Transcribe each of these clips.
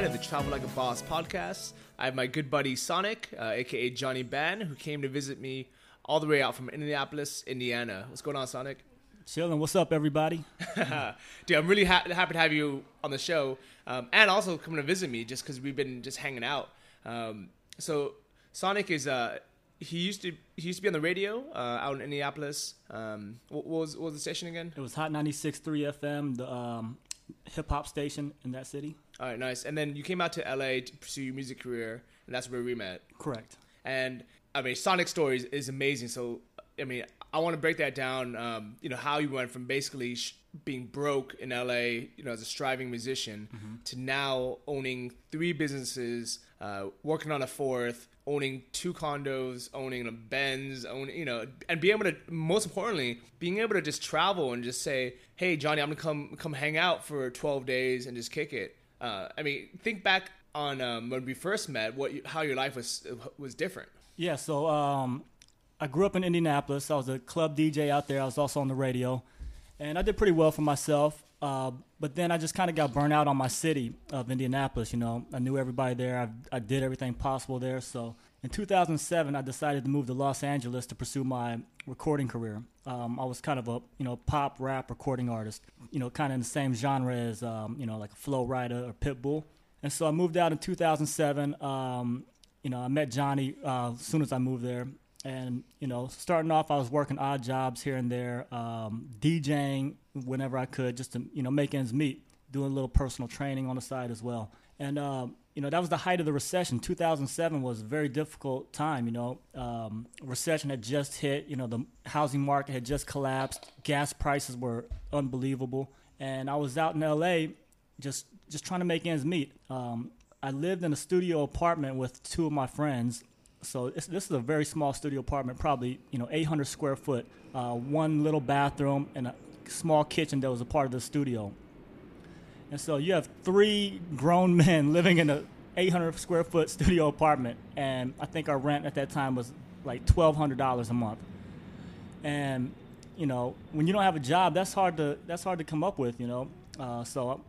9 of the Travel Like a Boss podcast. I have my good buddy Sonic, uh, aka Johnny Ban, who came to visit me all the way out from Indianapolis, Indiana. What's going on, Sonic? Chilling. What's up, everybody? Dude, I'm really ha- happy to have you on the show um, and also coming to visit me just because we've been just hanging out. Um, so, Sonic is. Uh, he used to he used to be on the radio uh, out in Indianapolis. Um, what, what was what was the station again? It was Hot 96.3 FM, the um, hip hop station in that city. All right, nice. And then you came out to LA to pursue your music career, and that's where we met. Correct. And I mean, Sonic Stories is amazing. So, I mean, I want to break that down. Um, you know, how you went from basically sh- being broke in LA, you know, as a striving musician, to now owning three businesses, uh, working on a fourth, owning two condos, owning a Benz, owning, you know, and being able to, most importantly, being able to just travel and just say, "Hey, Johnny, I'm gonna come come hang out for 12 days and just kick it." Uh, I mean, think back on um, when we first met, what you, how your life was was different. Yeah, so um, I grew up in Indianapolis. I was a club DJ out there. I was also on the radio. And I did pretty well for myself. Uh, but then I just kind of got burnt out on my city of Indianapolis. You know, I knew everybody there. I, I did everything possible there. So in 2007, I decided to move to Los Angeles to pursue my recording career. Um, I was kind of a you know pop rap recording artist. You know, kind of in the same genre as um, you know like a Flo Rida or Pitbull. And so I moved out in 2007. Um, you know, I met Johnny uh, as soon as I moved there. And, you know, starting off, I was working odd jobs here and there, um, DJing whenever I could just to, you know, make ends meet, doing a little personal training on the side as well. And, um, you know, that was the height of the recession. 2007 was a very difficult time, you know. Um, recession had just hit, you know, the housing market had just collapsed, gas prices were unbelievable. And I was out in LA just just trying to make ends meet. Um, I lived in a studio apartment with two of my friends. So it's, this is a very small studio apartment, probably you know 800 square foot, uh, one little bathroom and a small kitchen that was a part of the studio. And so you have three grown men living in a 800 square foot studio apartment, and I think our rent at that time was like $1,200 a month. And you know, when you don't have a job, that's hard to that's hard to come up with. You know, uh, so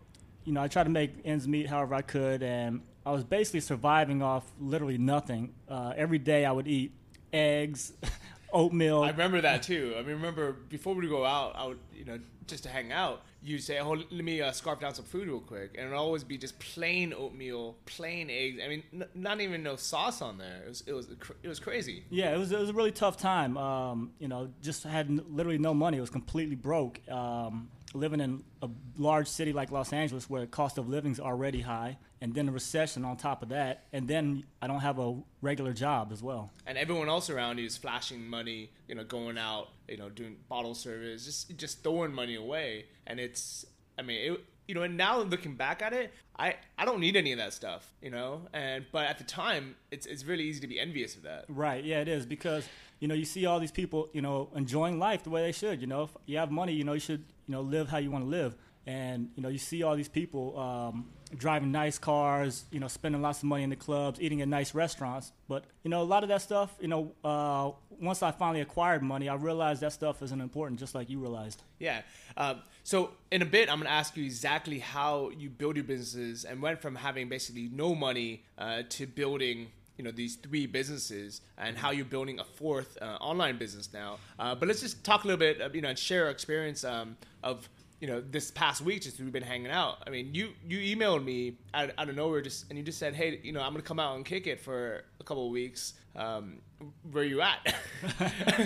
you know, I tried to make ends meet however I could, and I was basically surviving off literally nothing. Uh, every day I would eat eggs, oatmeal. I remember that too. I mean, remember before we go out, I would, you know, just to hang out, you'd say, "Oh, let me uh, scarf down some food real quick," and it'd always be just plain oatmeal, plain eggs. I mean, n- not even no sauce on there. It was, it was, it was crazy. Yeah, it was it was a really tough time. Um, you know, just had n- literally no money. It was completely broke. Um, living in a large city like Los Angeles, where the cost of living is already high, and then a recession on top of that, and then I don't have a regular job as well. And everyone else around you is flashing money, you know, going out, you know, doing bottle service, just just throwing money away. And it's, I mean, it, you know, and now looking back at it, I I don't need any of that stuff, you know. And but at the time, it's it's really easy to be envious of that. Right. Yeah, it is because you know you see all these people, you know, enjoying life the way they should. You know, if you have money, you know, you should you know live how you want to live. And you know, you see all these people um, driving nice cars, you know, spending lots of money in the clubs, eating at nice restaurants. But you know, a lot of that stuff, you know, uh, once I finally acquired money, I realized that stuff isn't important, just like you realized. Yeah. Um, so in a bit, I'm going to ask you exactly how you build your businesses and went from having basically no money uh, to building. You know these three businesses and how you're building a fourth uh, online business now. Uh, but let's just talk a little bit, uh, you know, and share our experience um, of you know this past week just we've been hanging out. I mean, you you emailed me out, out of nowhere just and you just said, hey, you know, I'm gonna come out and kick it for a couple of weeks. Um, where you at?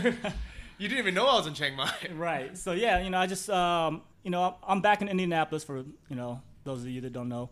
you didn't even know I was in Chiang Mai. Right. So yeah, you know, I just um, you know, I'm back in Indianapolis for you know those of you that don't know,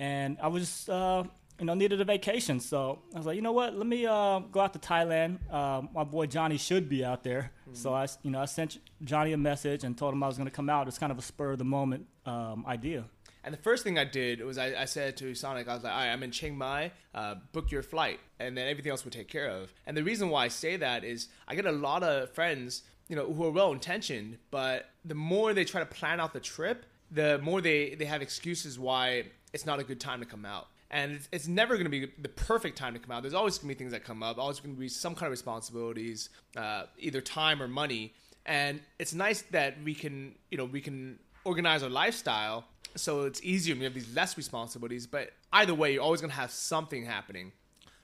and I was uh, you know, needed a vacation. So I was like, you know what? Let me uh, go out to Thailand. Uh, my boy Johnny should be out there. Mm-hmm. So I, you know, I sent Johnny a message and told him I was going to come out. It's kind of a spur of the moment um, idea. And the first thing I did was I, I, said to Sonic, I was like, all right, I'm in Chiang Mai, uh, book your flight, and then everything else we'll take care of. And the reason why I say that is I get a lot of friends, you know, who are well intentioned, but the more they try to plan out the trip, the more they, they have excuses why it's not a good time to come out and it's, it's never going to be the perfect time to come out. There's always going to be things that come up. Always going to be some kind of responsibilities, uh, either time or money. And it's nice that we can, you know, we can organize our lifestyle so it's easier we have these less responsibilities. But either way, you're always going to have something happening.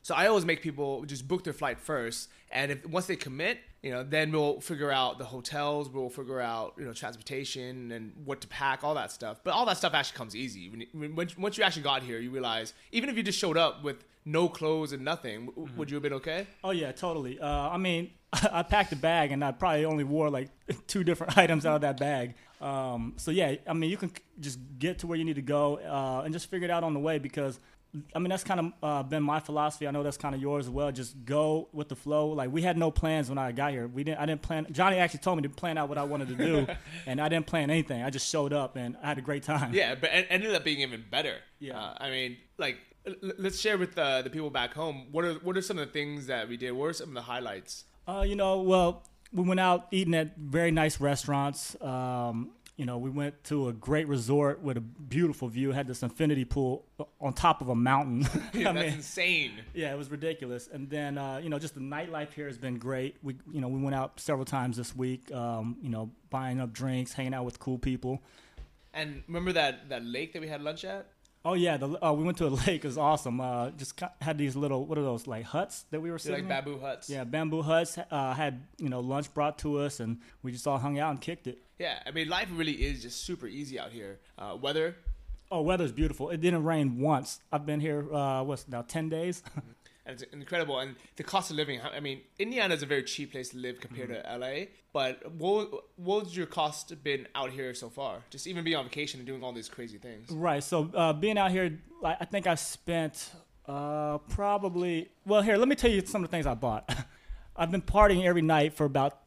So I always make people just book their flight first, and if once they commit, you know, then we'll figure out the hotels, we'll figure out you know transportation and what to pack, all that stuff. But all that stuff actually comes easy. When, when once you actually got here, you realize even if you just showed up with no clothes and nothing, mm-hmm. would you have been okay? Oh yeah, totally. Uh, I mean, I packed a bag and I probably only wore like two different items out of that bag. Um, so yeah, I mean, you can just get to where you need to go uh, and just figure it out on the way because I mean, that's kind of uh, been my philosophy. I know that's kind of yours as well. Just go with the flow. Like we had no plans when I got here. We didn't. I didn't plan. Johnny actually told me to plan out what I wanted to do, and I didn't plan anything. I just showed up and I had a great time. Yeah, but it ended up being even better. Yeah. Uh, I mean, like, let's share with uh, the people back home. What are what are some of the things that we did? What are some of the highlights? Uh, you know, well, we went out eating at very nice restaurants. Um, you know, we went to a great resort with a beautiful view. Had this infinity pool on top of a mountain. Dude, that's mean, insane. Yeah, it was ridiculous. And then, uh, you know, just the nightlife here has been great. We, you know, we went out several times this week. Um, you know, buying up drinks, hanging out with cool people. And remember that that lake that we had lunch at? Oh yeah, the, uh, we went to a lake. It was awesome. Uh, just had these little what are those like huts that we were sitting like bamboo huts. Yeah, bamboo huts. Uh, had you know lunch brought to us, and we just all hung out and kicked it. Yeah, I mean life really is just super easy out here. Uh, weather. Oh, weather's beautiful. It didn't rain once. I've been here. Uh, what's now ten days. and it's incredible. And the cost of living, I mean, Indiana is a very cheap place to live compared mm-hmm. to LA. But what what's your cost been out here so far? Just even being on vacation and doing all these crazy things. Right. So uh, being out here, I think I spent uh, probably well. Here, let me tell you some of the things I bought. I've been partying every night for about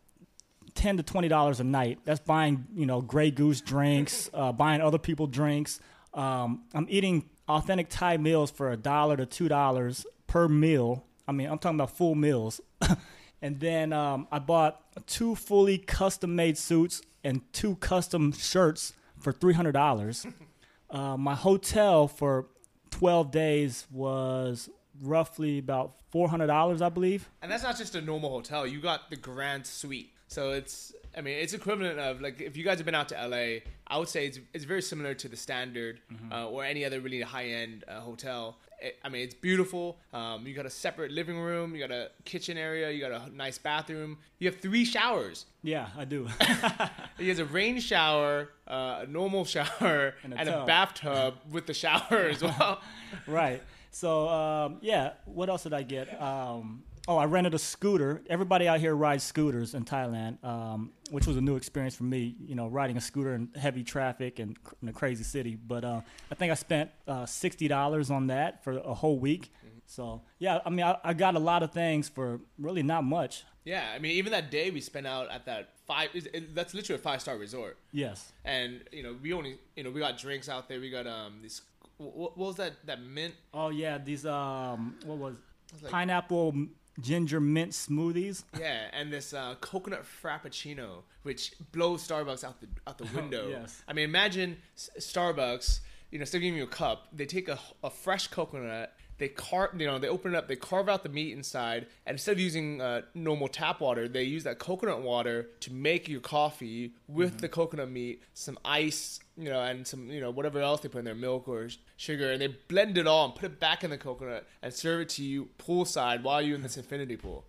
ten to twenty dollars a night. That's buying you know Grey Goose drinks, uh, buying other people drinks. Um, I'm eating authentic Thai meals for a dollar to two dollars per meal. I mean, I'm talking about full meals. and then um, I bought two fully custom made suits and two custom shirts for $300. uh, my hotel for 12 days was roughly about $400, I believe. And that's not just a normal hotel. You got the grand suite. So it's, I mean, it's equivalent of like if you guys have been out to LA, I would say it's, it's very similar to the standard mm-hmm. uh, or any other really high end uh, hotel. It, I mean, it's beautiful. Um, you got a separate living room, you got a kitchen area, you got a nice bathroom. You have three showers. Yeah, I do. he has a rain shower, uh, a normal shower, and a, and a bathtub with the shower as well. right. So um, yeah, what else did I get? Um, Oh, I rented a scooter. Everybody out here rides scooters in Thailand, um, which was a new experience for me. You know, riding a scooter in heavy traffic and in a crazy city. But uh, I think I spent uh, sixty dollars on that for a whole week. Mm-hmm. So yeah, I mean, I, I, got a lot of things for really not much. Yeah, I mean, even that day we spent out at that five. That's literally a five star resort. Yes. And you know, we only you know we got drinks out there. We got um this. What, what was that? That mint? Oh yeah, these um what was, was like, pineapple ginger mint smoothies. Yeah, and this uh, coconut frappuccino, which blows Starbucks out the out the window. yes. I mean, imagine Starbucks. You know, instead of giving you a cup, they take a, a fresh coconut they carve, you know, they open it up, they carve out the meat inside, and instead of using uh, normal tap water, they use that coconut water to make your coffee with mm-hmm. the coconut meat, some ice, you know, and some, you know, whatever else they put in there, milk or sugar, and they blend it all and put it back in the coconut and serve it to you poolside while you're in this infinity pool.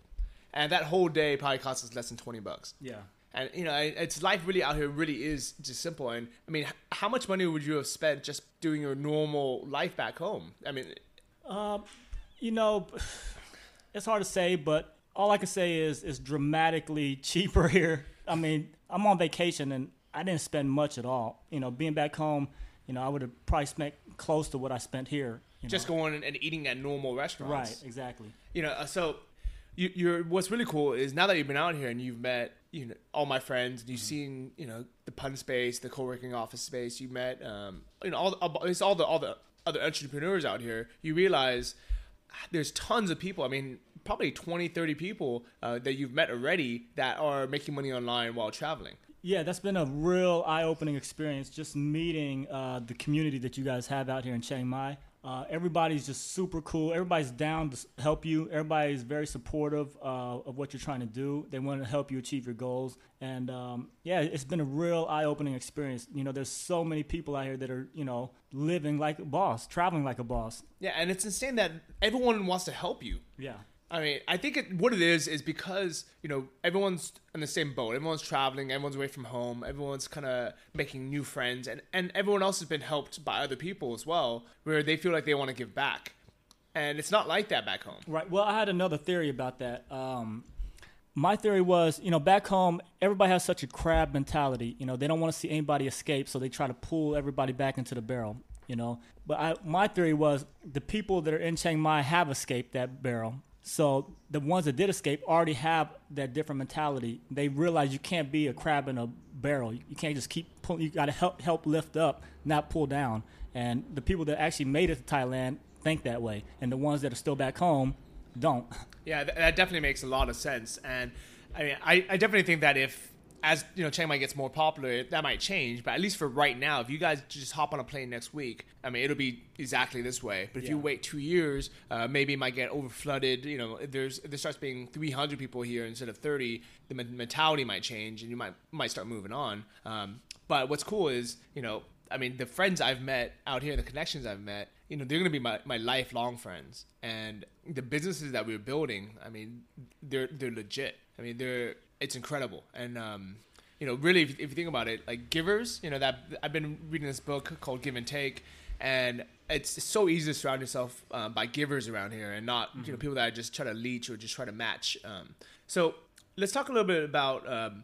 And that whole day probably costs us less than twenty bucks. Yeah. And you know, it's life really out here really is just simple. And I mean, how much money would you have spent just doing your normal life back home? I mean, um, you know, it's hard to say, but all I can say is it's dramatically cheaper here. I mean, I'm on vacation and I didn't spend much at all. You know, being back home, you know, I would have probably spent close to what I spent here. you just know? going and eating at normal restaurants. right, exactly. You know, uh, so you, you're what's really cool is now that you've been out here and you've met you know all my friends, and you've seen you know the Punspace, the co-working office space. You met um, you know all the, it's all the all the other entrepreneurs out here. You realize there's tons of people. I mean, probably 20, 30 people uh, that you've met already that are making money online while traveling. Yeah, that's been a real eye-opening experience. Just meeting uh, the community that you guys have out here in Chiang Mai. Uh, everybody's just super cool. Everybody's down to help you. Everybody's very supportive uh, of what you're trying to do. They want to help you achieve your goals. And um, yeah, it's been a real eye-opening experience. You know, there's so many people out here that are you know living like a boss, traveling like a boss. Yeah, and it's insane that everyone wants to help you. Yeah. I mean, I think it, what it is is because you know everyone's in the same boat. Everyone's traveling. Everyone's away from home. Everyone's kind of making new friends, and and everyone else has been helped by other people as well, where they feel like they want to give back, and it's not like that back home. Right. Well, I had another theory about that. Um, my theory was, you know, back home, everybody has such a crab mentality. You know, they don't want to see anybody escape, so they try to pull everybody back into the barrel. You know, but I, my theory was the people that are in Chiang Mai have escaped that barrel. So the ones that did escape already have that different mentality. They realize you can't be a crab in a barrel. You can't just keep pulling. You got to help help lift up, not pull down. And the people that actually made it to Thailand think that way, and the ones that are still back home don't. Yeah, that definitely makes a lot of sense, and I mean, I, I definitely think that if as you know Chiang Mai gets more popular, that might change. But at least for right now, if you guys just hop on a plane next week, I mean, it'll be exactly this way. But if you wait two years, uh, maybe it might get over flooded. You know, there's if there starts being 300 people here instead of 30, the men- mentality might change, and you might might start moving on. Um, but what's cool is you know. I mean, the friends I've met out here, the connections I've met, you know, they're going to be my, my lifelong friends. And the businesses that we're building, I mean, they're they're legit. I mean, they're it's incredible. And um, you know, really, if, if you think about it, like givers, you know, that I've been reading this book called Give and Take, and it's so easy to surround yourself uh, by givers around here, and not you know people that just try to leech or just try to match. Um, so let's talk a little bit about um,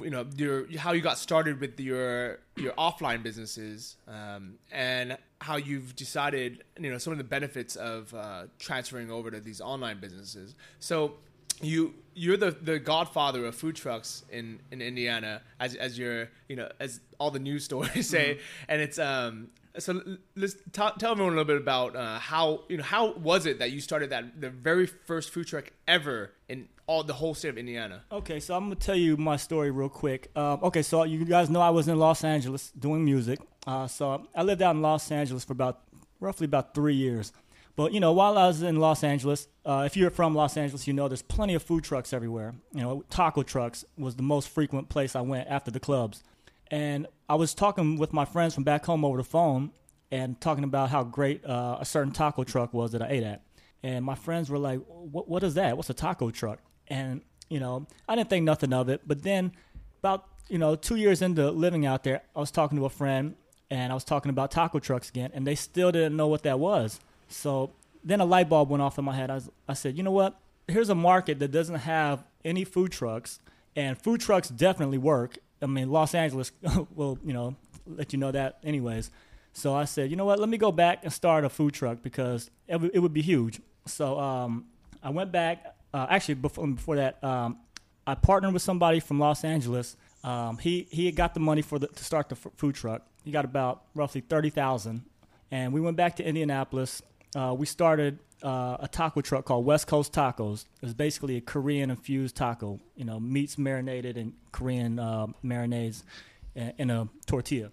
you know your how you got started with your your offline businesses um, and how you've decided you know some of the benefits of uh, transferring over to these online businesses. So you you're the the godfather of food trucks in in Indiana as as your you know as all the news stories say and it's um so let's ta tell everyone a little bit about uh, how you know how was it that you started that the very first food truck ever in all the whole state of Indiana Okay, so I'm gonna tell you my story real quick. Um, okay, so you guys know I was in Los Angeles doing music. Uh, so I lived out in Los Angeles for about roughly about three years. But you know, while I was in Los Angeles, uh, if you're from Los Angeles, you know there's plenty of food trucks everywhere. You know, taco trucks was the most frequent place I went after the clubs. And I was talking with my friends from back home over the phone and talking about how great uh, a certain taco truck was that I ate at. And my friends were like, what, what is that? What's a taco truck? And, you know, I didn't think nothing of it. But then about, you know, two years into living out there, I was talking to a friend and I was talking about taco trucks again, and they still didn't know what that was. So then a light bulb went off in my head. I, was, I said, you know what? Here's a market that doesn't have any food trucks, and food trucks definitely work. I mean, Los Angeles will, you know, let you know that anyways. So I said, you know what? Let me go back and start a food truck because it, w- it would be huge. So um, I went back. Uh, actually, before before that, um, I partnered with somebody from Los Angeles. Um, he he had got the money for the, to start the f- food truck. He got about roughly thirty thousand, and we went back to Indianapolis. Uh, we started uh, a taco truck called West Coast Tacos. It was basically a Korean infused taco. You know, meats marinated in Korean uh, marinades in, in a tortilla.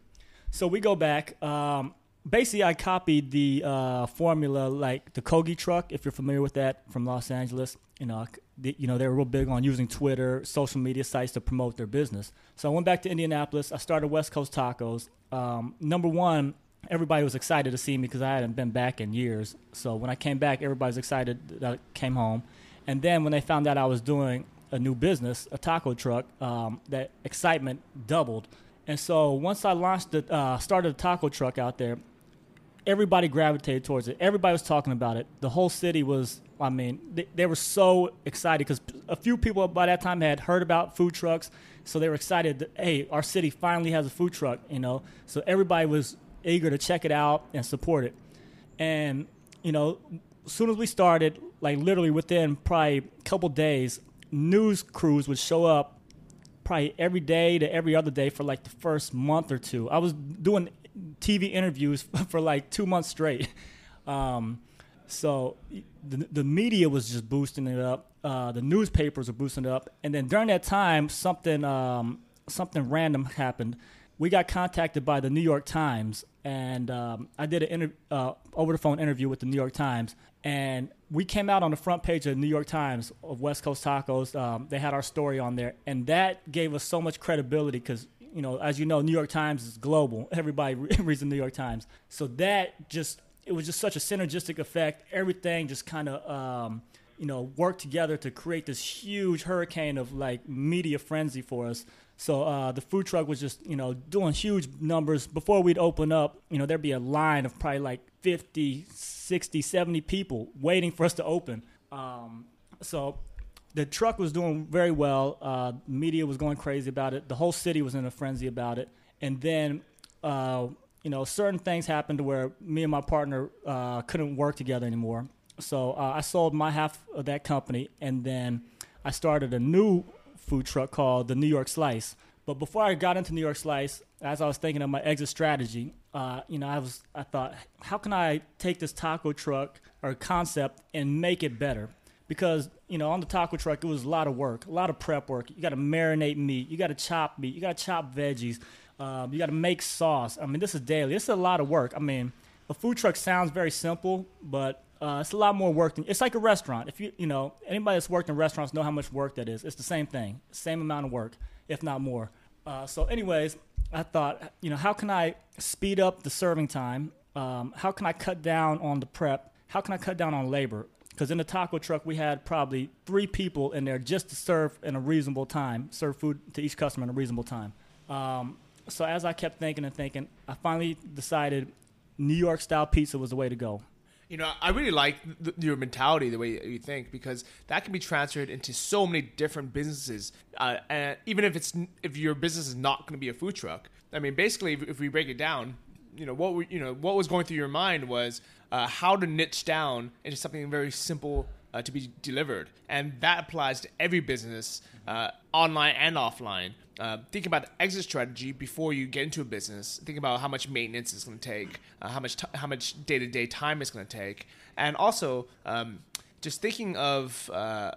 So we go back. Um, basically, I copied the uh, formula like the Kogi truck, if you're familiar with that from Los Angeles. You know, the, you know they were real big on using Twitter, social media sites to promote their business. So I went back to Indianapolis. I started West Coast Tacos. Um, number one, everybody was excited to see me because I hadn't been back in years. So when I came back, everybody was excited that I came home. And then when they found out I was doing a new business, a taco truck, um, that excitement doubled. And so once I launched the, uh, started a taco truck out there, everybody gravitated towards it. Everybody was talking about it. The whole city was, I mean, they, they were so excited because a few people by that time had heard about food trucks. So they were excited that, hey, our city finally has a food truck, you know? So everybody was eager to check it out and support it. And you know, as soon as we started, like literally within probably a couple days, news crews would show up probably every day to every other day for like the first month or two. I was doing TV interviews for like two months straight. Um, so the, the media was just boosting it up. Uh, the newspapers were boosting it up. And then during that time, something um, something random happened. We got contacted by the New York Times, and um, I did an inter- uh, over the phone interview with the New York Times, and we came out on the front page of the New York Times of West Coast Tacos. Um, they had our story on there, and that gave us so much credibility because you know, as you know, New York Times is global. Everybody reads the New York Times, so that just it was just such a synergistic effect. Everything just kind of um, you know worked together to create this huge hurricane of like media frenzy for us. So uh, the food truck was just, you know, doing huge numbers. Before we'd open up, you know, there'd be a line of probably like 50, 60, 70 people waiting for us to open. Um, so the truck was doing very well. Uh, media was going crazy about it. The whole city was in a frenzy about it. And then, uh, you know, certain things happened to where me and my partner uh, couldn't work together anymore. So uh, I sold my half of that company, and then I started a new food truck called the New York Slice. But before I got into New York Slice, as I was thinking of my exit strategy, uh, you know, I was I thought, how can I take this taco truck or concept and make it better? Because you know, on the taco truck, it was a lot of work, a lot of prep work. You got to marinate meat, you got to chop meat, you got to chop veggies, um, you got to make sauce. I mean, this is daily. This is a lot of work. I mean, a food truck sounds very simple, but uh, it's a lot more work than it's like a restaurant. If you you know anybody that's worked in restaurants know how much work that is. It's the same thing, same amount of work, if not more. Uh, so, anyways, I thought you know how can I speed up the serving time? Um, how can I cut down on the prep? How can I cut down on labor? Because in the taco truck we had probably three people in there just to serve in a reasonable time, serve food to each customer in a reasonable time. Um, so as I kept thinking and thinking, I finally decided New York style pizza was the way to go. You know, I really like th- your mentality, the way you think, because that can be transferred into so many different businesses. Uh, and even if it's if your business is not going to be a food truck, I mean, basically, if, if we break it down, you know what we, you know what was going through your mind was uh, how to niche down into something very simple uh, to be delivered, and that applies to every business, uh, online and offline uh, think about the exit strategy before you get into a business. Think about how much maintenance it's going to take, uh, how much t- how much day to day time it's going to take, and also um, just thinking of uh,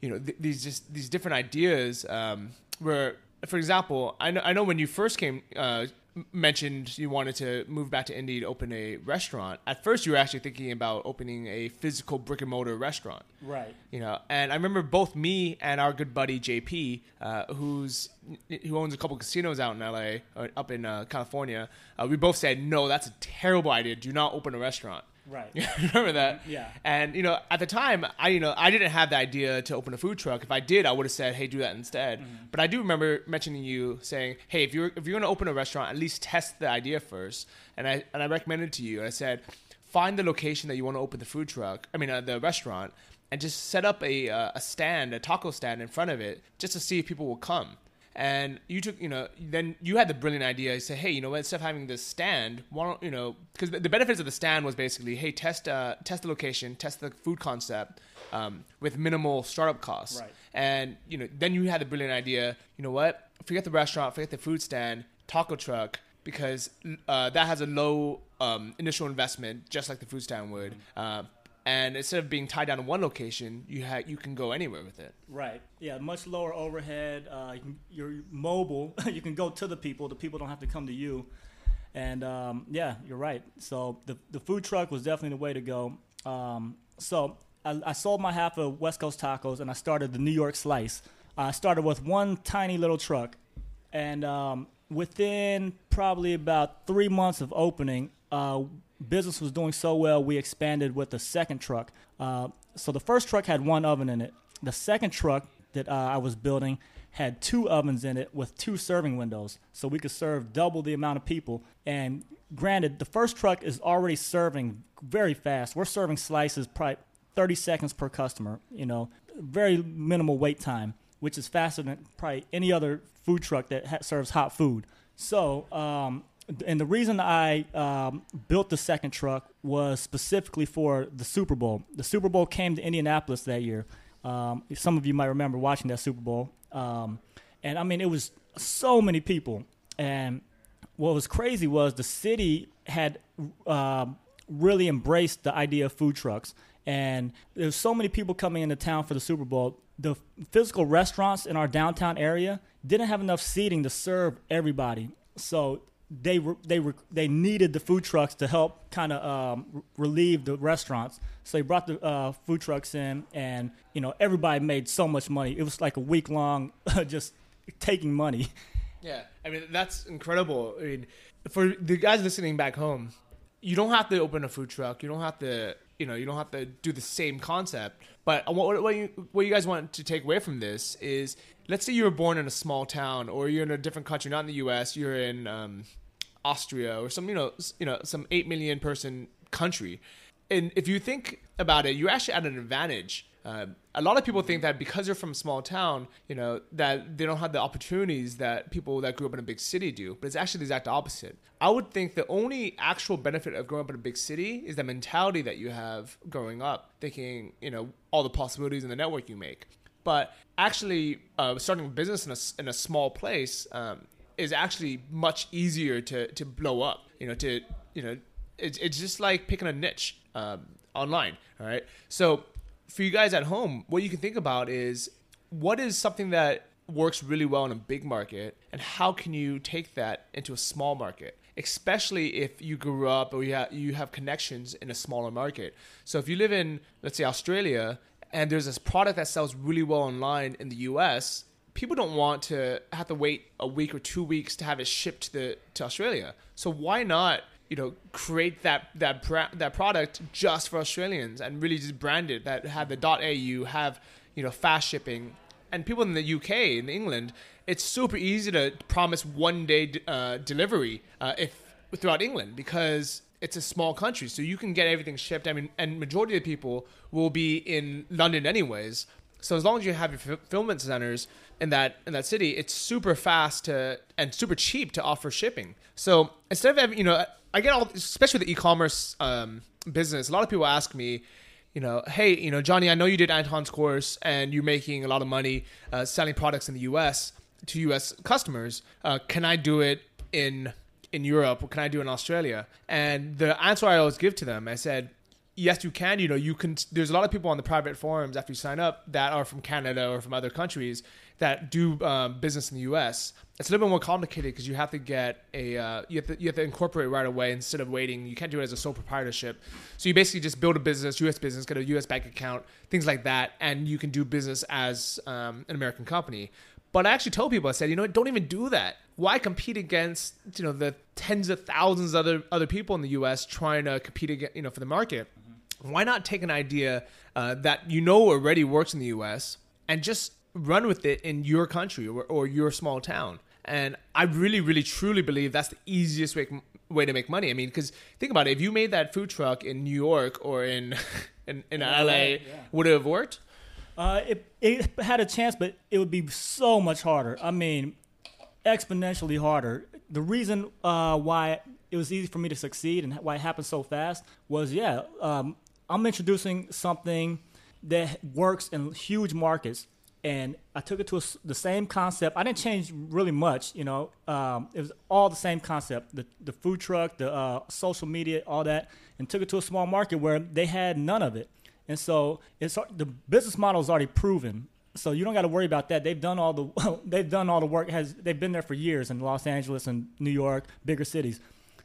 you know th- these just these different ideas. Um, where, for example, I know I know when you first came uh, mentioned you wanted to move back to Indy to open a restaurant. At first, you were actually thinking about opening a physical brick and mortar restaurant. Right. You know, and I remember both me and our good buddy JP, uh, who's who owns a couple casinos out in LA, or up in uh, California. Uh, we both said, "No, that's a terrible idea. Do not open a restaurant." Right. Remember that? Yeah. And you know, at the time, I you know I didn't have the idea to open a food truck. If I did, I would have said, "Hey, do that instead." Mm-hmm. But I do remember mentioning you saying, "Hey, if you're if you're going to open a restaurant, at least test the idea first. And I and I recommended to you. And I said, find the location that you want to open the food truck. I mean, uh, the restaurant, and just set up a uh, a stand, a taco stand in front of it, just to see if people will come and you took you know then you had the brilliant idea. To say hey you know instead of having this stand why don't you know because the benefits of the stand was basically hey test uh, test the location test the food concept um, with minimal startup costs. Right. and you know then you had the brilliant idea you know what? Forget the restaurant forget the food stand taco truck because uh, that has a low um, initial investment just like the food stand would. Mm-hmm. uh, and instead of being tied down to one location, you ha- you can go anywhere with it. Right. Yeah. Much lower overhead. Uh, you are mobile. you can go to the people. The people don't have to come to you. And um, yeah, you're right. So the the food truck was definitely the way to go. Um, so I, I, sold my half of West Coast Tacos, and I started the New York Slice. I started with one tiny little truck, and um, within probably about three months of opening, uh, business was doing so well, we expanded with the second truck. Uh, so the first truck had one oven in it. The second truck that uh, I was building had two ovens in it with two serving windows, so we could serve double the amount of people. And granted, the first truck is already serving very fast. We're serving slices probably 30 seconds per customer. You know, very minimal wait time, which is faster than probably any other food truck that ha- serves hot food. So um, and the reason I um, built the second truck was specifically for the Super Bowl. The Super Bowl came to Indianapolis that year. Um, some of you might remember watching that Super Bowl. Um, and I mean, it was so many people. And what was crazy was the city had uh, really embraced the idea of food trucks. And there's so many people coming into town for the Super Bowl. The physical restaurants in our downtown area didn't have enough seating to serve everybody. So they were, they were, they needed the food trucks to help kind of um, relieve the restaurants. So they brought the uh, food trucks in, and you know everybody made so much money. It was like a week long, just taking money. Yeah, I mean that's incredible. I mean, for the guys listening back home, you don't have to open a food truck. You don't have to, you know, you don't have to do the same concept. But what, what, you, what you guys want to take away from this is, let's say you were born in a small town, or you're in a different country, not in the U.S. You're in um, Austria or some, you know, you know, some eight million person country. And if you think about it, you're actually at an advantage uh, a lot of people think that because they're from a small town, you know, that they don't have the opportunities that people that grew up in a big city do. But it's actually the exact opposite. I would think the only actual benefit of growing up in a big city is the mentality that you have growing up, thinking, you know, all the possibilities and the network you make. But actually, uh, starting a business in a, in a small place um, is actually much easier to, to blow up. You know, to you know, it's, it's just like picking a niche um, online. All right, so for you guys at home, what you can think about is what is something that works really well in a big market, and how can you take that into a small market? Especially if you grew up or you have, you have connections in a smaller market. So if you live in, let's say, Australia, and there's this product that sells really well online in the US, people don't want to have to wait a week or two weeks to have it shipped to the to Australia. So why not you know create that that that product just for Australians and really just brand it that have the .au have you know fast shipping. And people in the UK in England it's super easy to promise one day uh, delivery uh, if throughout England because it's a small country. So you can get everything shipped. I mean and majority of the people will be in London anyways. So as long as you have your fulfillment centers in that in that city, it's super fast to and super cheap to offer shipping. So instead of having, you know, I get all, especially the e-commerce um, business. A lot of people ask me, you know, hey, you know, Johnny, I know you did Anton's course and you're making a lot of money uh, selling products in the U.S. to U.S. customers. Uh, can I do it in in Europe can I do in Australia? And the answer I always give to them, I said, yes, you can. You know, you can. There's a lot of people on the private forums after you sign up that are from Canada or from other countries that do um, business in the U.S. It's a little bit more complicated because you have to get a uh, you have to you have to incorporate right away instead of waiting. You can't do it as a sole proprietorship. So you basically just build a business, U.S. business, get a U.S. bank account, things like that, and you can do business as um, an American company. But I actually told people, I said, you know, don't even do that. Why compete against you know the tens of thousands of other other people in the U.S. trying to compete against, you know for the market? Why not take an idea uh, that you know already works in the U.S. and just run with it in your country or, or your small town. And I really, really, truly believe that's the easiest way way to make money. I mean, because think about it: if you made that food truck in New York or in in, in LA, yeah. would it have worked? Uh, it it had a chance, but it would be so much harder. I mean, exponentially harder. The reason uh, why it was easy for me to succeed and why it happened so fast was, yeah, um, I'm introducing something that works in huge markets and I took it to a, the same concept. I didn't change really much, you know. Um, it was all the same concept: the the food truck, the uh, social media, all that, and took it to a small market where they had none of it. And so it's the business model is already proven. So you don't got to worry about that. They've done all the they've done all the work. Has they've been there for years in Los Angeles and New York, bigger cities.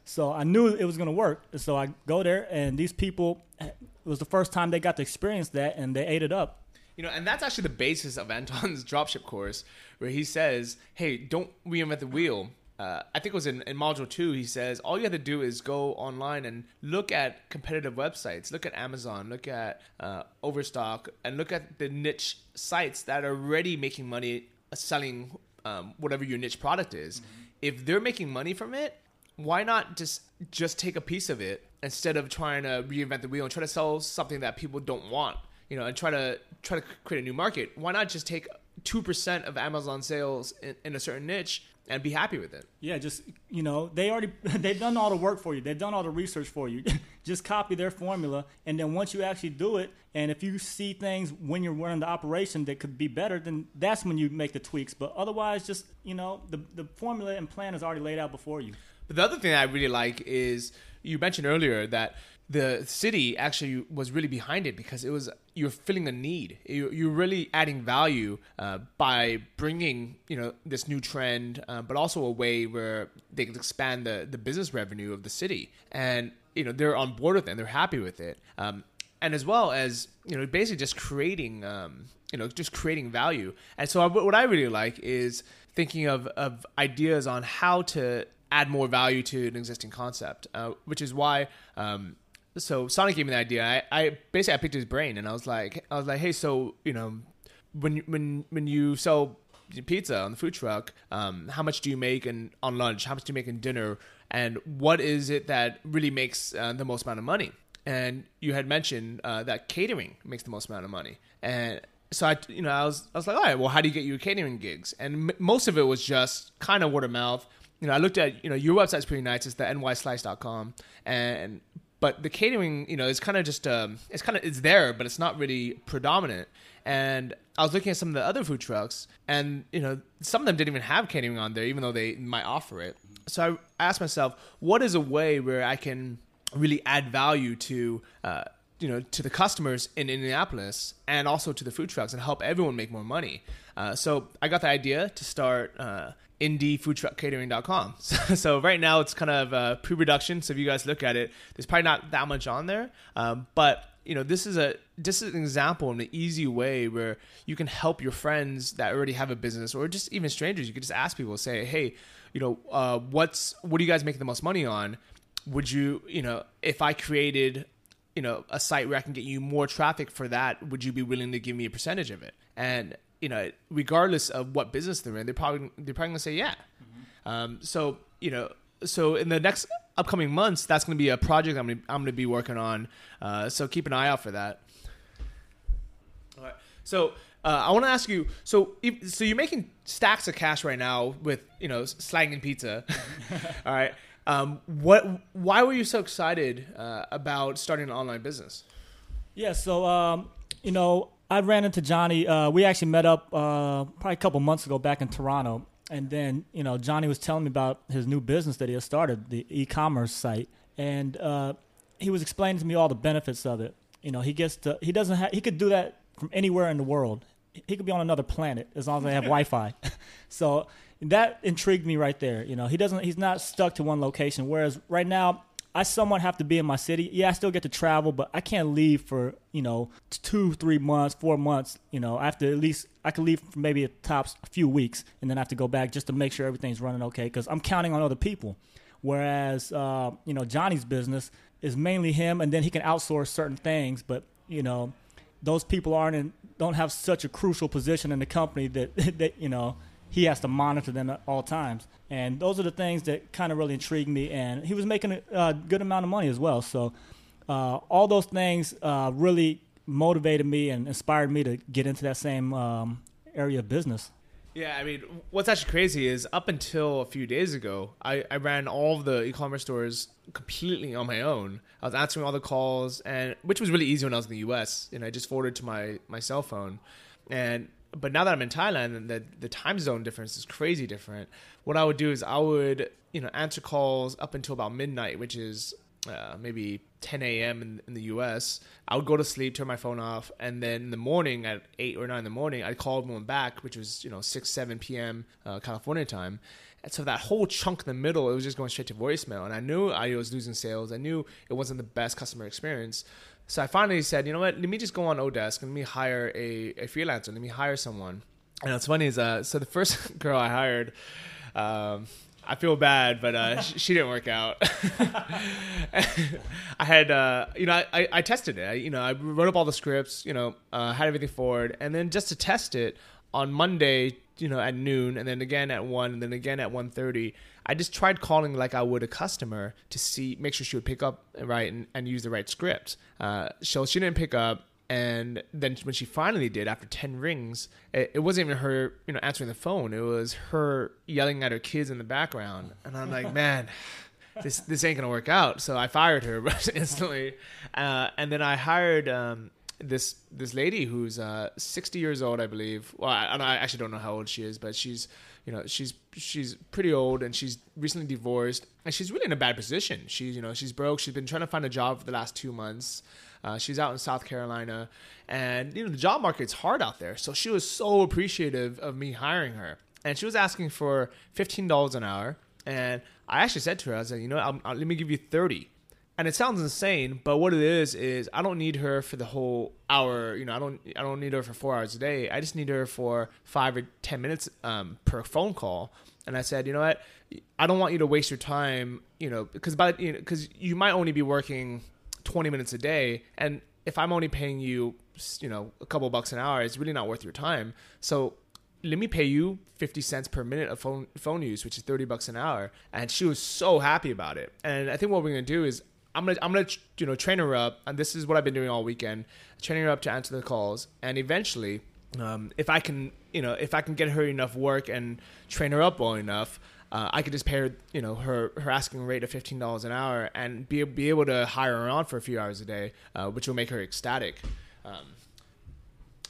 So I knew it was going to work. So I go there, and these people, it was the first time they got to experience that, and they ate it up. You know, and that's actually the basis of Anton's dropship course, where he says, "Hey, don't reinvent the wheel." Uh, I think it was in, in module two. He says all you have to do is go online and look at competitive websites, look at Amazon, look at uh, Overstock, and look at the niche sites that are already making money selling um, whatever your niche product is. Mm-hmm. If they're making money from it, why not just just take a piece of it instead of trying to reinvent the wheel and try to sell something that people don't want? You know, and try to try to create a new market. Why not just take two percent of Amazon sales in, in, a certain niche and be happy with it. Yeah, just you know, they already they've done all the work for you. They've done all the research for you. just copy their formula, and then once you actually do it, and if you see things when you're running the operation that could be better, then that's when you make the tweaks. But otherwise, just you know, the the formula and plan is already laid out before you. But the other thing I really like is you mentioned earlier that the city actually was really behind it because it was you're filling a need. You, are really adding value uh, by bringing you know this new trend, uh, but also a way where they can expand the the business revenue of the city. And you know they're on board with it. and They're happy with it. Um, and as well as you know basically just creating um, you know just creating value. And so what I really like is thinking of of ideas on how to add more value to an existing concept, uh, which is why um, so Sonic gave me the idea. I, I basically I picked his brain and I was like I was like, hey, so you know, when when when you sell pizza on the food truck, um, how much do you make in, on lunch? How much do you make in dinner? And what is it that really makes uh, the most amount of money? And you had mentioned uh, that catering makes the most amount of money. And so I, you know, I was, I was like, all right, well, how do you get your catering gigs? And m- most of it was just kind of word of mouth. You know, I looked at, you know, your website's pretty nice. It's the nyslice.com. And but the catering, you know, is kind of just um, it's kind of it's there, but it's not really predominant. And I was looking at some of the other food trucks, and you know, some of them didn't even have catering on there, even though they might offer it. So I asked myself, what is a way where I can really add value to uh, you know to the customers in Indianapolis and also to the food trucks and help everyone make more money. Uh, so I got the idea to start uh, indiefoodtruckcatering.com. So, so right now it's kind of uh, pre-production. So if you guys look at it, there's probably not that much on there, um, but you know this is a this is an example in an easy way where you can help your friends that already have a business or just even strangers. You could just ask people, say, hey, you know, uh, what's what do you guys make the most money on? Would you, you know, if I created you know a site where I can get you more traffic for that, would you be willing to give me a percentage of it? And you know, regardless of what business they're in, they're probably they're probably gonna say yeah. Mm-hmm. Um, so you know, so in the next upcoming months, that's gonna be a project I'm gonna I'm gonna be working on. Uh, so keep an eye out for that. All right. So uh, I want to ask you. So if, so you're making stacks of cash right now with you know slanging pizza. All right. Um, what? Why were you so excited uh, about starting an online business? Yeah. So um, you know, I ran into Johnny. Uh, we actually met up uh, probably a couple months ago back in Toronto, and then you know Johnny was telling me about his new business that he has started, the e-commerce site, and uh, he was explaining to me all the benefits of it. You know, he gets to he doesn't have he could do that from anywhere in the world. He could be on another planet as long as they have Wi-Fi. so that intrigued me right there. You know, he doesn't he's not stuck to one location. Whereas right now I somewhat have to be in my city. Yeah, I still get to travel, but I can't leave for you know two, three months, four months. You know, I have to at least I can leave for maybe a tops a few weeks, and then I have to go back just to make sure everything's running okay because I'm counting on other people. Whereas uh, you know Johnny's business is mainly him, and then he can outsource certain things, but you know those people aren't in, don't have such a crucial position in the company that that you know he has to monitor them at all times. And those are the things that kind of really intrigued me. And he was making a, a good amount of money as well. So uh, all those things uh, really motivated me and inspired me to get into that same um, area of business. Yeah, I mean, what's actually crazy is up until a few days ago, I, I ran all of the e-commerce stores completely on my own. I was answering all the calls, and which was really easy when I was in the U.S. And I just forwarded to my my cell phone, and but now that I'm in Thailand the the time zone difference is crazy different, what I would do is I would you know answer calls up until about midnight, which is uh, maybe 10 a.m. In, in, the U.S. I would go to sleep, turn my phone off, and then in the morning at eight or nine in the morning, I'd call everyone back, which was you know 6, 7 p.m. Uh, California time. And so that whole chunk in the middle, it was just going straight to voicemail, and I knew I was losing sales. I knew it wasn't the best customer experience. So I finally said, you know what? Let me just go on Odesk and let me hire a, a freelancer. Let me hire someone. And what's funny is, uh, so the first girl I hired, um, I feel bad, but uh, she, she, didn't work out. I had, uh, you know, I, I tested it. I, you know, I wrote up all the scripts, you know, uh, had everything forward, and then just to test it on Monday, you know, at noon, and then again at one, and then again at 1.30, I just tried calling like I would a customer to see, make sure she would pick up right and, and use the right script. Uh, so she didn't pick up, And then when she finally did, after ten rings, it, it wasn't even her, you know, answering the phone. It was her yelling at her kids in the background. And I'm like, man, this this ain't gonna work out. So I fired her instantly, uh, and then I hired um, this this lady who's uh, 60 years old, I believe. Well, I, I actually don't know how old she is, but she's you know she's she's pretty old and she's recently divorced and she's really in a bad position. She's you know she's broke. She's been trying to find a job for the last two months. Uh, she's out in South Carolina, and you know the job market's hard out there. So she was so appreciative of me hiring her, and she was asking for fifteen dollars an hour. And I actually said to her, I like, you know, I'll, I'll, let me give you thirty. And it sounds insane, but what it is is I don't need her for the whole hour. You know, I don't I don't need her for four hours a day. I just need her for five or ten minutes um, per phone call. And I said, you know what? I don't want you to waste your time. You know, because by you know, because you might only be working 20 minutes a day and if i'm only paying you you know a couple bucks an hour it's really not worth your time so let me pay you 50 cents per minute of phone phone use which is 30 bucks an hour and she was so happy about it and i think what we're going to do is i'm to i'm to you know train her up and this is what i've been doing all weekend training her up to answer the calls and eventually um, if i can you know if i can get her enough work and train her up well enough uh, I could just pay her, you know, her, her asking rate of fifteen dollars an hour, and be be able to hire her on for a few hours a day, uh, which will make her ecstatic. Um,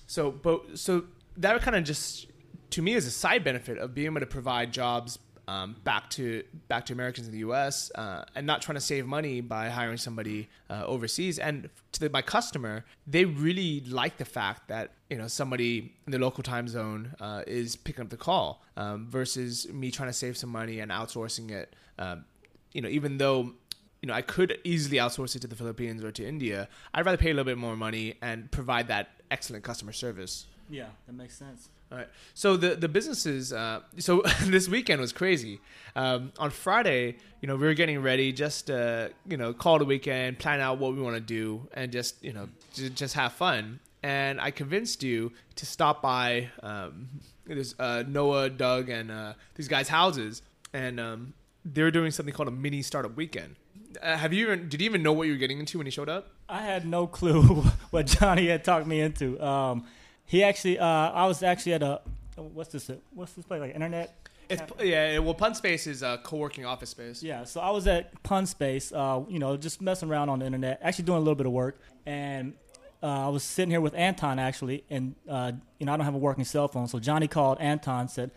so, but so that kind of just to me is a side benefit of being able to provide jobs um, back to back to Americans in the U.S. Uh, and not trying to save money by hiring somebody uh, overseas. And to the, my customer, they really like the fact that you know somebody in the local time zone uh, is picking up the call um, versus me trying to save some money and outsourcing it. Um, you know, even though you know I could easily outsource it to the Philippines or to India, I'd rather pay a little bit more money and provide that excellent customer service. Yeah, that makes sense. Right. So the the businesses. Uh, so this weekend was crazy. Um, on Friday, you know, we were getting ready, just uh, you know, call the weekend, plan out what we want to do, and just you know, j- just have fun. And I convinced you to stop by. Um, there's uh, Noah, Doug, and uh, these guys' houses, and um, they were doing something called a mini startup weekend. Uh, have you even? Did you even know what you were getting into when you showed up? I had no clue what Johnny had talked me into. Um, he actually, uh, I was actually at a what's this? What's this place like? Internet. It's yeah. Well, Punspace is a co-working office space. Yeah, so I was at Punspace, uh, you know, just messing around on the internet, actually doing a little bit of work, and uh, I was sitting here with Anton actually, and uh, you know, I don't have a working cell phone, so Johnny called Anton, said,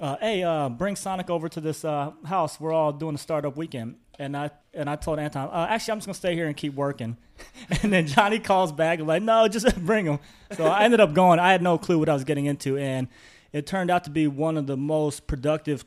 uh, "Hey, uh, bring Sonic over to this uh, house. We're all doing a startup weekend." And I and I told Anton, uh, actually, I'm just gonna stay here and keep working. and then Johnny calls back and like, no, just bring him. So I ended up going. I had no clue what I was getting into, and it turned out to be one of the most productive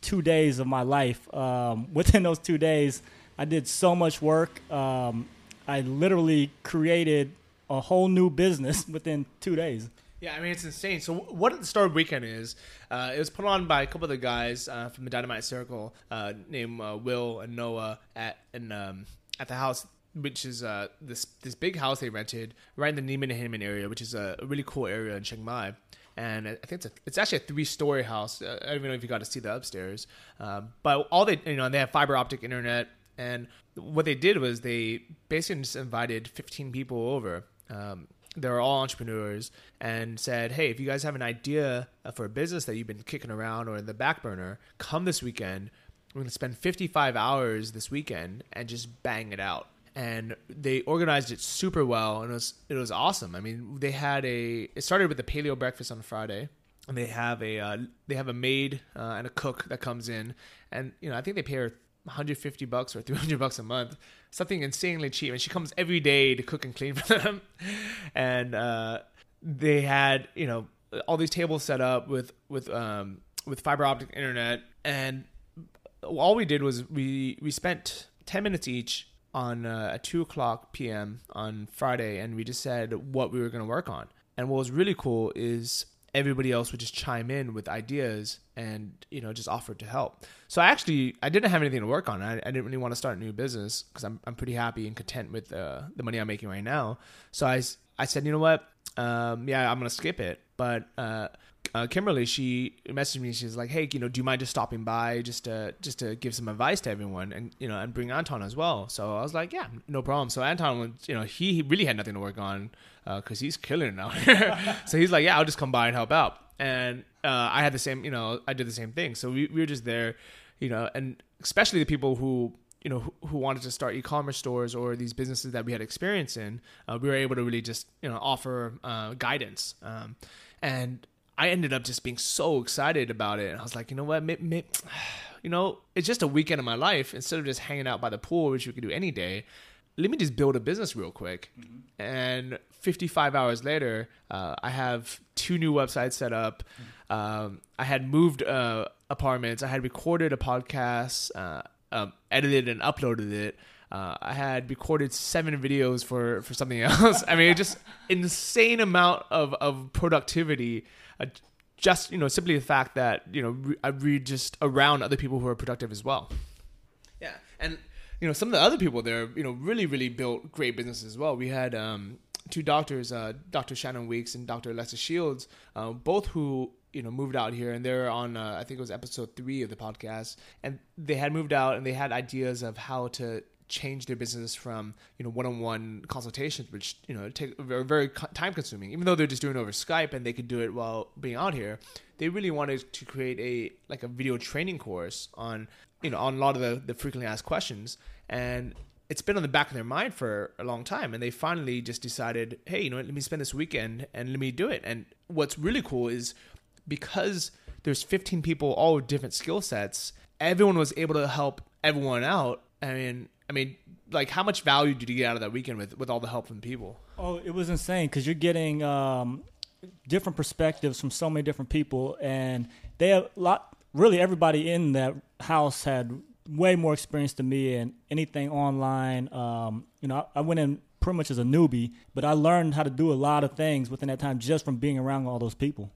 two days of my life. Um, within those two days, I did so much work. Um, I literally created a whole new business within two days. Yeah, I mean it's insane. So what the Startup Weekend is, uh, it was put on by a couple of the guys uh, from the Dynamite Circle, uh, named uh, Will and Noah at and um, at the house, which is uh, this this big house they rented right in the Nimmanhaemin area, which is a, really cool area in Chiang Mai. And I think it's a, it's actually a three story house. Uh, I don't even know if you got to see the upstairs, but all they you know they have fiber optic internet. And what they did was they basically just invited 15 people over. Um, they're all entrepreneurs and said, "Hey, if you guys have an idea for a business that you've been kicking around or in the back burner, come this weekend. We're going to spend 55 hours this weekend and just bang it out." And they organized it super well, and it was it was awesome. I mean, they had a it started with a paleo breakfast on Friday, and they have a uh, they have a maid uh, and a cook that comes in, and you know I think they pay her 150 bucks or 300 bucks a month, something insanely cheap. And she comes every day to cook and clean for them. and uh, they had, you know, all these tables set up with with um, with fiber optic internet, and all we did was we we spent 10 minutes each on uh, at 2 o'clock p.m. on Friday, and we just said what we were going to work on. And what was really cool is everybody else would just chime in with ideas and you know just offer to help. So i actually i didn't have anything to work on. I, I didn't really want to start a new business because I'm, I'm pretty happy and content with uh, the money i'm making right now. So i, I said you know what? Um, yeah i'm gonna skip it. But uh, uh, Kimberly, she messaged me. She's like, "Hey, you know, do you mind just stopping by just to just to give some advice to everyone, and you know, and bring Anton as well." So I was like, "Yeah, no problem." So Anton, you know, he, really had nothing to work on because uh, he's killing it now. so he's like, "Yeah, I'll just come by and help out." And uh, I had the same, you know, I did the same thing. So we, we were just there, you know, and especially the people who you know who, who wanted to start e-commerce stores or these businesses that we had experience in, uh, we were able to really just you know offer uh, guidance. Um, and I ended up just being so excited about it. And I was like, you know what, may, may, you know, it's just a weekend of my life. Instead of just hanging out by the pool, which we could do any day, let me just build a business real quick. Mm-hmm. And 55 hours later, uh, I have two new websites set up. Um, I had moved uh, apartments. I had recorded a podcast, uh, um, edited and uploaded it. Uh, I had recorded seven videos for, for something else. I mean, just insane amount of, of productivity. Just you know, simply the fact that you know I read just around other people who are productive as well. Yeah, and you know, some of the other people there, you know, really really built great businesses as well. We had um, two doctors, uh, Dr. Shannon Weeks and Dr. Lester Shields, uh, both who you know moved out here and they're on uh, i think it was episode three of the podcast and they had moved out and they had ideas of how to change their business from you know one-on-one consultations which you know take very, very time consuming even though they're just doing it over skype and they could do it while being out here they really wanted to create a like a video training course on you know on a lot of the, the frequently asked questions. And it's been on the back of their mind for a long time. And they finally just decided hey you know let me spend this weekend and let me do it. And what's really cool is because there's 15 people all with different skill sets everyone was able to help everyone out. I mean I mean, like how much value did you get out of that weekend with with all the help from people? Oh, it was insane because you're getting um, different perspectives from so many different people, and they have a lot. Really, everybody in that house had way more experience than me and anything online. Um, you know, I, I went in pretty much as a newbie, but I learned how to do a lot of things within that time just from being around all those people.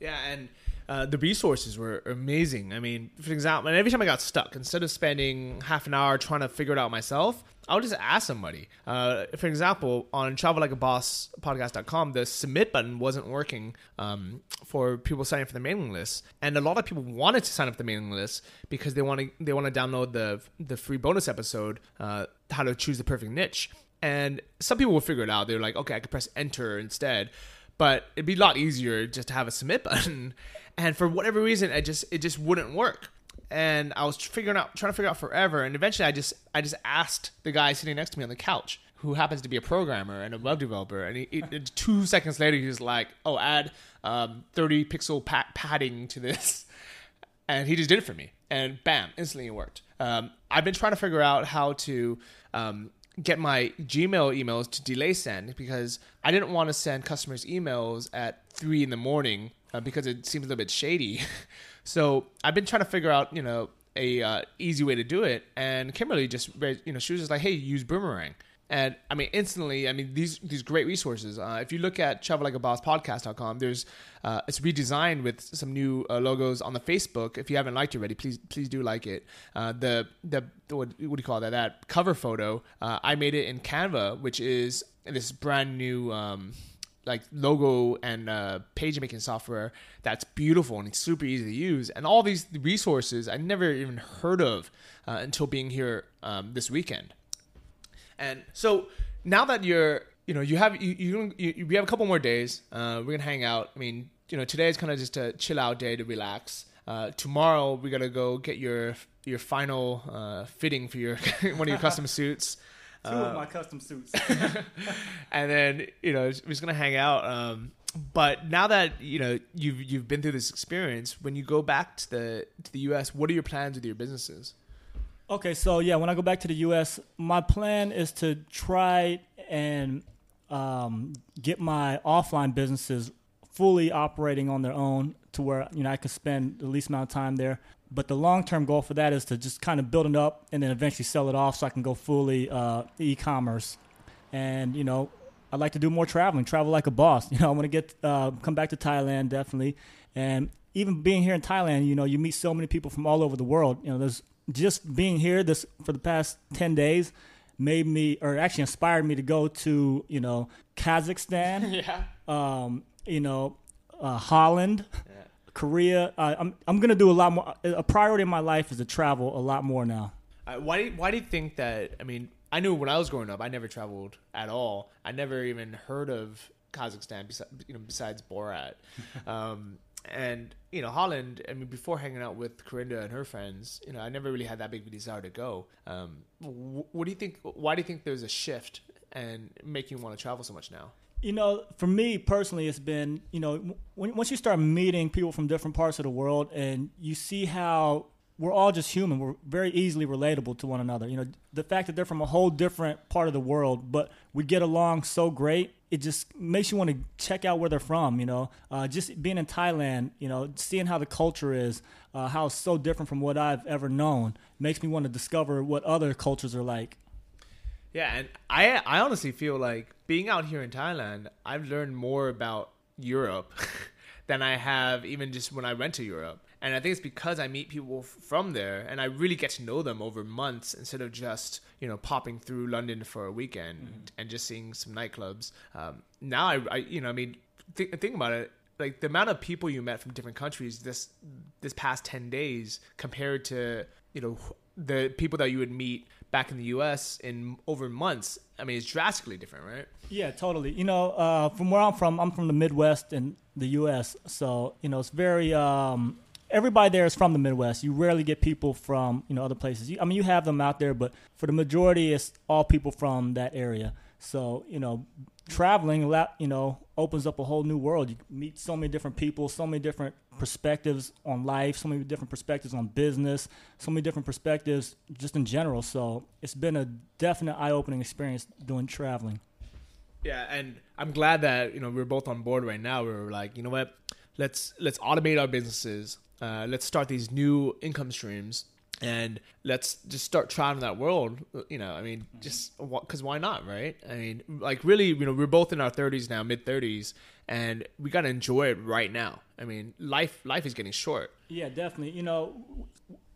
Yeah, and uh, the resources were amazing. I mean, for example, and every time I got stuck, instead of spending half an hour trying to figure it out myself, I would just ask somebody. Uh, for example, on Boss podcast.com, the submit button wasn't working um, for people signing up for the mailing list, and a lot of people wanted to sign up for the mailing list because they want to they want to download the the free bonus episode, uh, how to choose the perfect niche. And some people will figure it out. They're like, okay, I could press enter instead but it'd be a lot easier just to have a submit button and for whatever reason, it just it just wouldn't work. And I was figuring out, trying to figure out forever, and eventually, I just I just asked the guy sitting next to me on the couch, who happens to be a programmer and a web developer, and he two seconds later, he was like, "Oh, add um, 30 pixel padding to this," and he just did it for me, and bam, instantly it worked. Um, I've been trying to figure out how to um, get my Gmail emails to delay send because I didn't want to send customers emails at three in the morning uh, because it seems a little bit shady. so I've been trying to figure out, you know, a uh, easy way to do it. And Kimberly just, you know, she was just like, "Hey, use Boomerang." And I mean, instantly, I mean, these these great resources. Uh, if you look at travellikeaBossPodcast.com, there's uh, it's redesigned with some new uh, logos on the Facebook. If you haven't liked it already, please please do like it. Uh, the the what, what, do you call that? That cover photo, uh, I made it in Canva, which is this brand new. Um, like logo and uh, page making software that's beautiful and it's super easy to use. And all these resources i never even heard of uh, until being here um, this weekend. And so now that you're you know you have you, you, you we have a couple more days uh, we're gonna hang out. I mean you know today is kind of just a chill out day to relax. Uh, tomorrow we gotta go get your your final uh, fitting for your one of your custom suits Two uh, of my custom suits. and then you know we're just gonna hang out. Um, but now that you know you've you've been through this experience, when you go back to the to the U.S., what are your plans with your businesses? Okay, so yeah, when I go back to the U.S., my plan is to try and um, get my offline businesses fully operating on their own to where you know I can spend the least amount of time there. But the long term goal for that is to just kind of build it up and then eventually sell it off so I can go fully uh, e commerce. And, you know, I'd like to do more traveling, travel like a boss. You know, I want to get, uh, come back to Thailand definitely. And even being here in Thailand, you know, you meet so many people from all over the world. You know, there's just being here this for the past 10 days made me, or actually inspired me to go to, you know, Kazakhstan. yeah. Um, you know, uh, Holland. Korea. Uh, I'm I'm gonna do a lot more. A priority in my life is to travel a lot more now. Uh, why do you, why do you think that? I mean, I knew when I was growing up, I never traveled at all. I never even heard of Kazakhstan, besides, you know, besides Borat. um, and you know, Holland. I mean, before hanging out with Corinda and her friends, you know, I never really had that big of a desire to go. Um, what do you think? Why do you think there's a shift and making you want to travel so much now? You know, for me personally, it's been you know when, once you start meeting people from different parts of the world and you see how we're all just human. We're very easily relatable to one another. You know, the fact that they're from a whole different part of the world, but we get along so great, it just makes you want to check out where they're from. You know, uh, just being in Thailand, you know, seeing how the culture is, uh, how it's so different from what I've ever known, makes me want to discover what other cultures are like. Yeah, and I I honestly feel like being out here in Thailand, I've learned more about Europe than I have even just when I went to Europe. And I think it's because I meet people from there and I really get to know them over months instead of just, you know, popping through London for a weekend mm-hmm. and just seeing some nightclubs. Um, now, I, I, you know, I mean, th- think about it. Like the amount of people you met from different countries this this past ten days compared to you know the people that you would meet back in the U.S. in over months. I mean, it's drastically different, right? Yeah, totally. You know, uh, from where I'm from, I'm from the Midwest in the U.S., so you know it's very um, everybody there is from the Midwest. You rarely get people from you know other places. You, I mean, you have them out there, but for the majority, it's all people from that area. So you know, traveling, you know, opens up a whole new world. You meet so many different people, so many different perspectives on life, so many different perspectives on business, so many different perspectives just in general. So it's been a definite eye-opening experience doing traveling. Yeah, and I'm glad that you know we're both on board right now. We're like, you know what, let's let's automate our businesses uh, let's start these new income streams and let's just start traveling that world you know i mean mm-hmm. just because why not right? I mean like really you know we're both in our 30s now mid 30s and we got to enjoy it right now. I mean life life is getting short. Yeah definitely. You know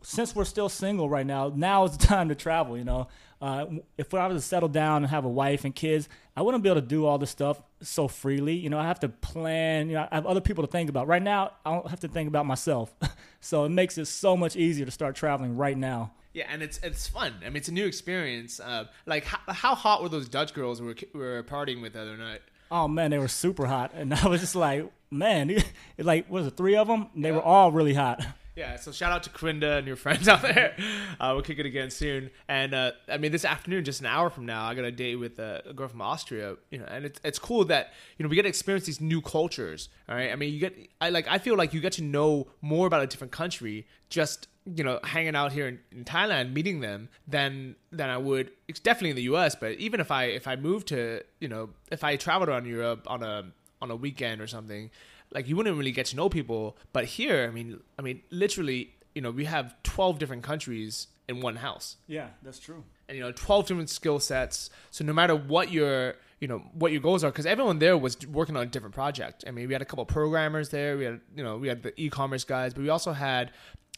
since we're still single right now now is the time to travel you know? Uh, if I was to settle down and have a wife and kids, I wouldn't be able to do all this stuff so freely. You know, I have to plan. You know, I have other people to think about. Right now, I don't have to think about myself, so it makes it so much easier to start traveling right now. Yeah, and it's it's fun. I mean, it's a new experience. Uh, like, how, how, hot were those Dutch girls we were, we were partying with the other night? Oh man, they were super hot, and I was just like, man, like was it three of them? They yeah. were all really hot. Yeah, so shout out to Corinda and your friends out there. Uh, we'll kick it again soon. And uh, I mean, this afternoon, just an hour from now, I got a date with a, a girl from Austria. You know, and it's it's cool that you know we get to experience these new cultures. All right, I mean, you get I like I feel like you get to know more about a different country just you know hanging out here in, in Thailand, meeting them than than I would. It's definitely in the U.S. But even if I if I moved to you know if I traveled around Europe on a on a weekend or something like you wouldn't really get to know people. But here, I mean, I mean, literally, you know, we have twelve different countries in one house. Yeah, that's true. And you know, twelve different skill sets. So no matter what your you know what your goals are, because everyone there was working on a different project. I mean, we had a couple programmers there. We had you know we had the e-commerce guys, but we also had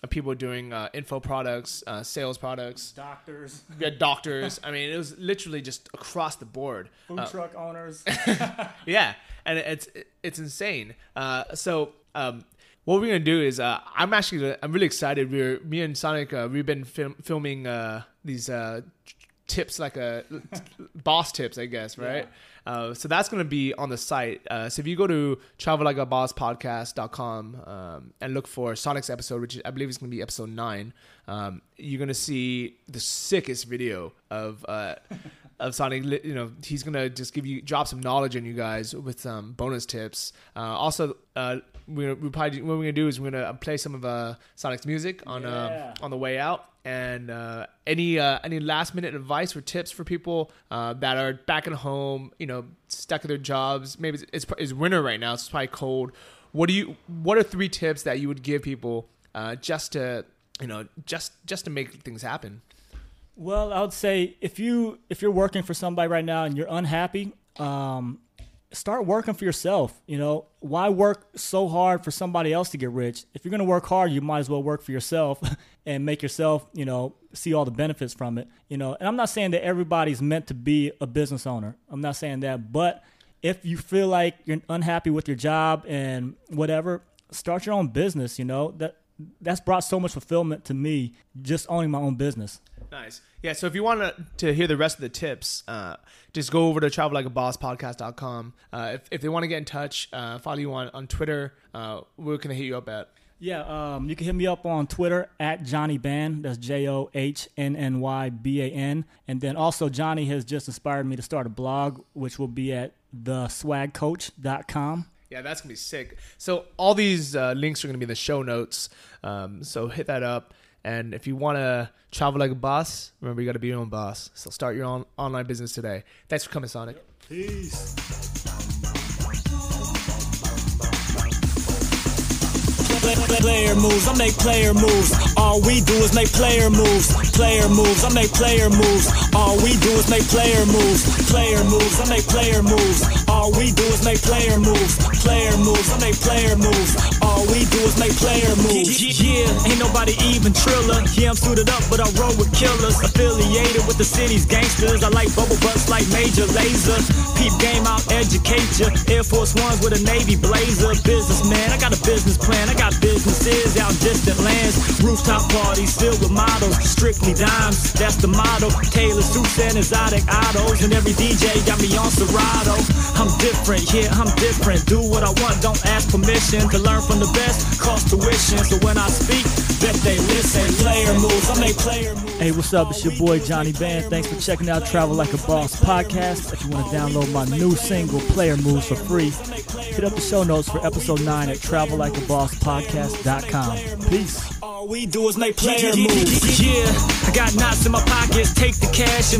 people doing uh, info products, uh, sales products, doctors. We had doctors. I mean, it was literally just across the board. Food uh, truck owners. yeah, and it's it's insane. Uh, so. Um, what we're gonna do is uh, I'm actually I'm really excited. We're me and Sonic uh, we've been film, filming uh, these uh, tips like a boss tips, I guess, right? Yeah. Uh, so that's going to be on the site. Uh, so if you go to travellikeabosspodcast.com um, and look for Sonic's episode, which I believe is going to be episode nine, um, you're going to see the sickest video of. Uh, of Sonic, you know, he's gonna just give you drop some knowledge on you guys with some bonus tips. Uh, also, uh, we we probably what we're gonna do is we're gonna play some of uh, Sonic's music on uh, yeah. on the way out. And uh, any uh, any last minute advice or tips for people uh, that are back at home, you know, stuck at their jobs. Maybe it's, it's, it's winter right now, so it's probably cold. What do you? What are three tips that you would give people uh, just to you know just just to make things happen? Well, I would say if you if you're working for somebody right now and you're unhappy, um, start working for yourself. You know, why work so hard for somebody else to get rich? If you're going to work hard, you might as well work for yourself and make yourself, you know, see all the benefits from it. You know, and I'm not saying that everybody's meant to be a business owner. I'm not saying that, but if you feel like you're unhappy with your job and whatever, start your own business. You know that that's brought so much fulfillment to me just owning my own business. Nice. Yeah. So if you want to, to hear the rest of the tips, uh, just go over to travellikeabosspodcast.com. Uh, if, if they want to get in touch, uh, follow you on, on Twitter, uh, where can they hit you up at? Yeah, um, you can hit me up on Twitter at Johnny Ban. That's J O H N N Y B A N. And then also, Johnny has just inspired me to start a blog, which will be at the theswagcoach.com. Yeah, that's going to be sick. So, all these uh, links are going to be in the show notes. Um, so, hit that up. And if you want to travel like a boss, remember you got to be your own boss. So, start your own online business today. Thanks for coming, Sonic. Peace. Player moves, I make player moves. All we do is make player moves. Player moves, I make player moves. All we do is make player moves. Player moves, I make player moves. All we do is make player moves. Player moves, I make player moves. All we do is make player moves. Yeah, ain't nobody even triller. Yeah, I'm suited up, but I roll with killers. Affiliated with the city's gangsters. I like bubble butts like Major Lazer. Peep game, I'll educate ya. Air Force Ones with a Navy blazer. Businessman, I got a business plan. I got businesses out distant lands. Rooftop parties filled with models, strictly dimes. That's the motto. Taylor suits and exotic autos, and every DJ got me on Serato. I'm different, yeah, I'm different. Do what I want, don't ask permission. To learn from the best, cost tuition. So when I speak, bet they listen. Player moves, I make player moves. Hey, what's up? It's your boy Johnny Band. Thanks for checking out Travel Like a Boss podcast. If you want to download my new single, Player Moves, for free, hit up the show notes for episode 9 at travellikeabosspodcast.com. Peace. All we do is make player moves. Yeah, I got knots in my pockets, take the cash and